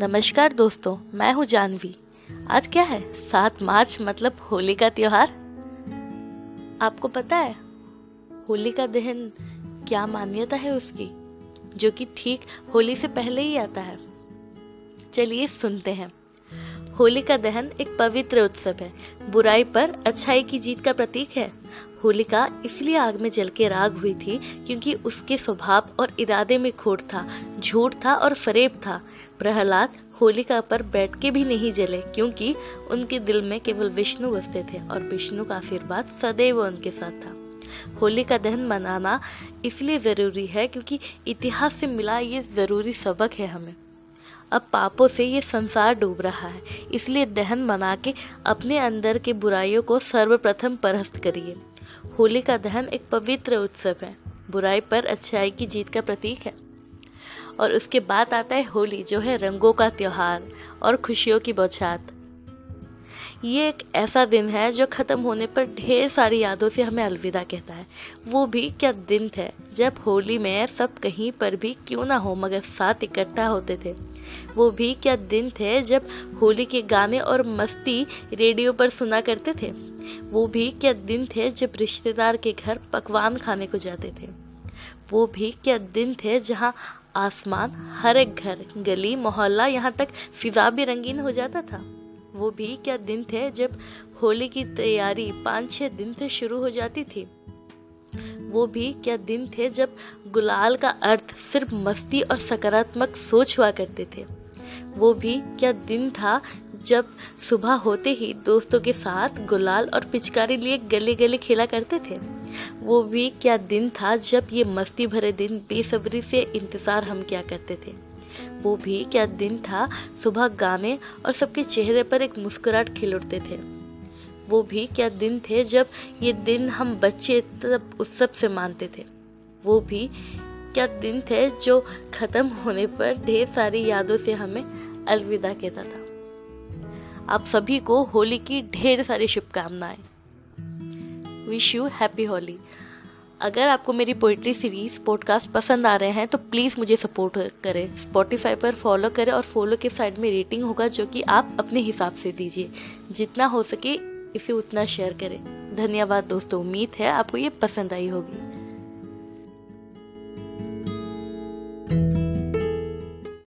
नमस्कार दोस्तों, मैं हूँ जानवी। आज क्या है? सात मार्च मतलब होली का त्योहार? आपको पता है, होली का दहन क्या मान्यता है उसकी, जो कि ठीक होली से पहले ही आता है। चलिए सुनते हैं। होली का दहन एक पवित्र उत्सव है। बुराई पर अच्छाई की जीत का प्रतीक है। होलिका इसलिए आग में जल के राग हुई थी क्योंकि उसके स्वभाव और इरादे में खोट था, झूठ था और फरेब था। प्रहलाद होलिका पर बैठ के भी नहीं जले क्योंकि उनके दिल में केवल विष्णु बसते थे और विष्णु का आशीर्वाद सदैव उनके साथ था। होली का दहन मनाना इसलिए ज़रूरी है क्योंकि इतिहास से मिला ये ज़रूरी सबक है हमें। अब पापों से ये संसार डूब रहा है। इसलिए दहन मना के अपने अंदर के बुराइयों को सर्वप्रथम परस्त करिए। होली का दहन एक पवित्र उत्सव है। बुराई पर अच्छाई की जीत का प्रतीक है। और उसके बाद आता है होली, जो है रंगों का त्योहार और खुशियों की बौछार। ये एक ऐसा दिन है जो ख़त्म होने पर ढेर सारी यादों से हमें अलविदा कहता है। वो भी क्या दिन थे जब होली में सब कहीं पर भी क्यों ना हो, मगर साथ इकट्ठा होते थे। वो भी क्या दिन थे जब होली के गाने और मस्ती रेडियो पर सुना करते थे? वो भी क्या दिन थे जब रिश्तेदार के घर पकवान खाने को जाते थे? वो भी क्या दिन थे जहाँ आसमान, हर एक घर, गली, मोहल्ला यहाँ तक फिजा भी रंगीन हो जाता था? वो भी क्या दिन थे जब होली की तैयारी पाँच छः दिन से शुरू हो जाती थी? वो भी क्या दिन थे जब गुलाल का अर्थ सिर्फ़ मस्ती और सकारात्मक सोच हुआ करते थे? वो भी क्या दिन था जब सुबह होते ही दोस्तों के साथ गुलाल और पिचकारी लिए गले गले खेला करते थे? वो भी क्या दिन था जब ये मस्ती भरे दिन बेसब्री से इंतज़ार हम क्या करते थे? वो भी क्या दिन था सुबह गाने और सबके चेहरे पर एक मुस्कुराहट खिल उठते थे? वो भी क्या दिन थे जब ये दिन हम बच्चे तब उत्सव से मानते थे? वो भी क्या दिन थे जो ख़त्म होने पर ढेर सारी यादों से हमें अलविदा कहता था। आप सभी को होली की ढेर सारी शुभकामनाएँ। Wish you happy Holi. अगर आपको मेरी पोइट्री सीरीज़ पॉडकास्ट पसंद आ रहे हैं तो प्लीज़ मुझे सपोर्ट करें। स्पॉटिफाई पर फॉलो करें और फॉलो के साइड में रेटिंग होगा जो कि आप अपने हिसाब से दीजिए। जितना हो सके इसे उतना शेयर करें। धन्यवाद दोस्तों, उम्मीद है आपको ये पसंद आई होगी।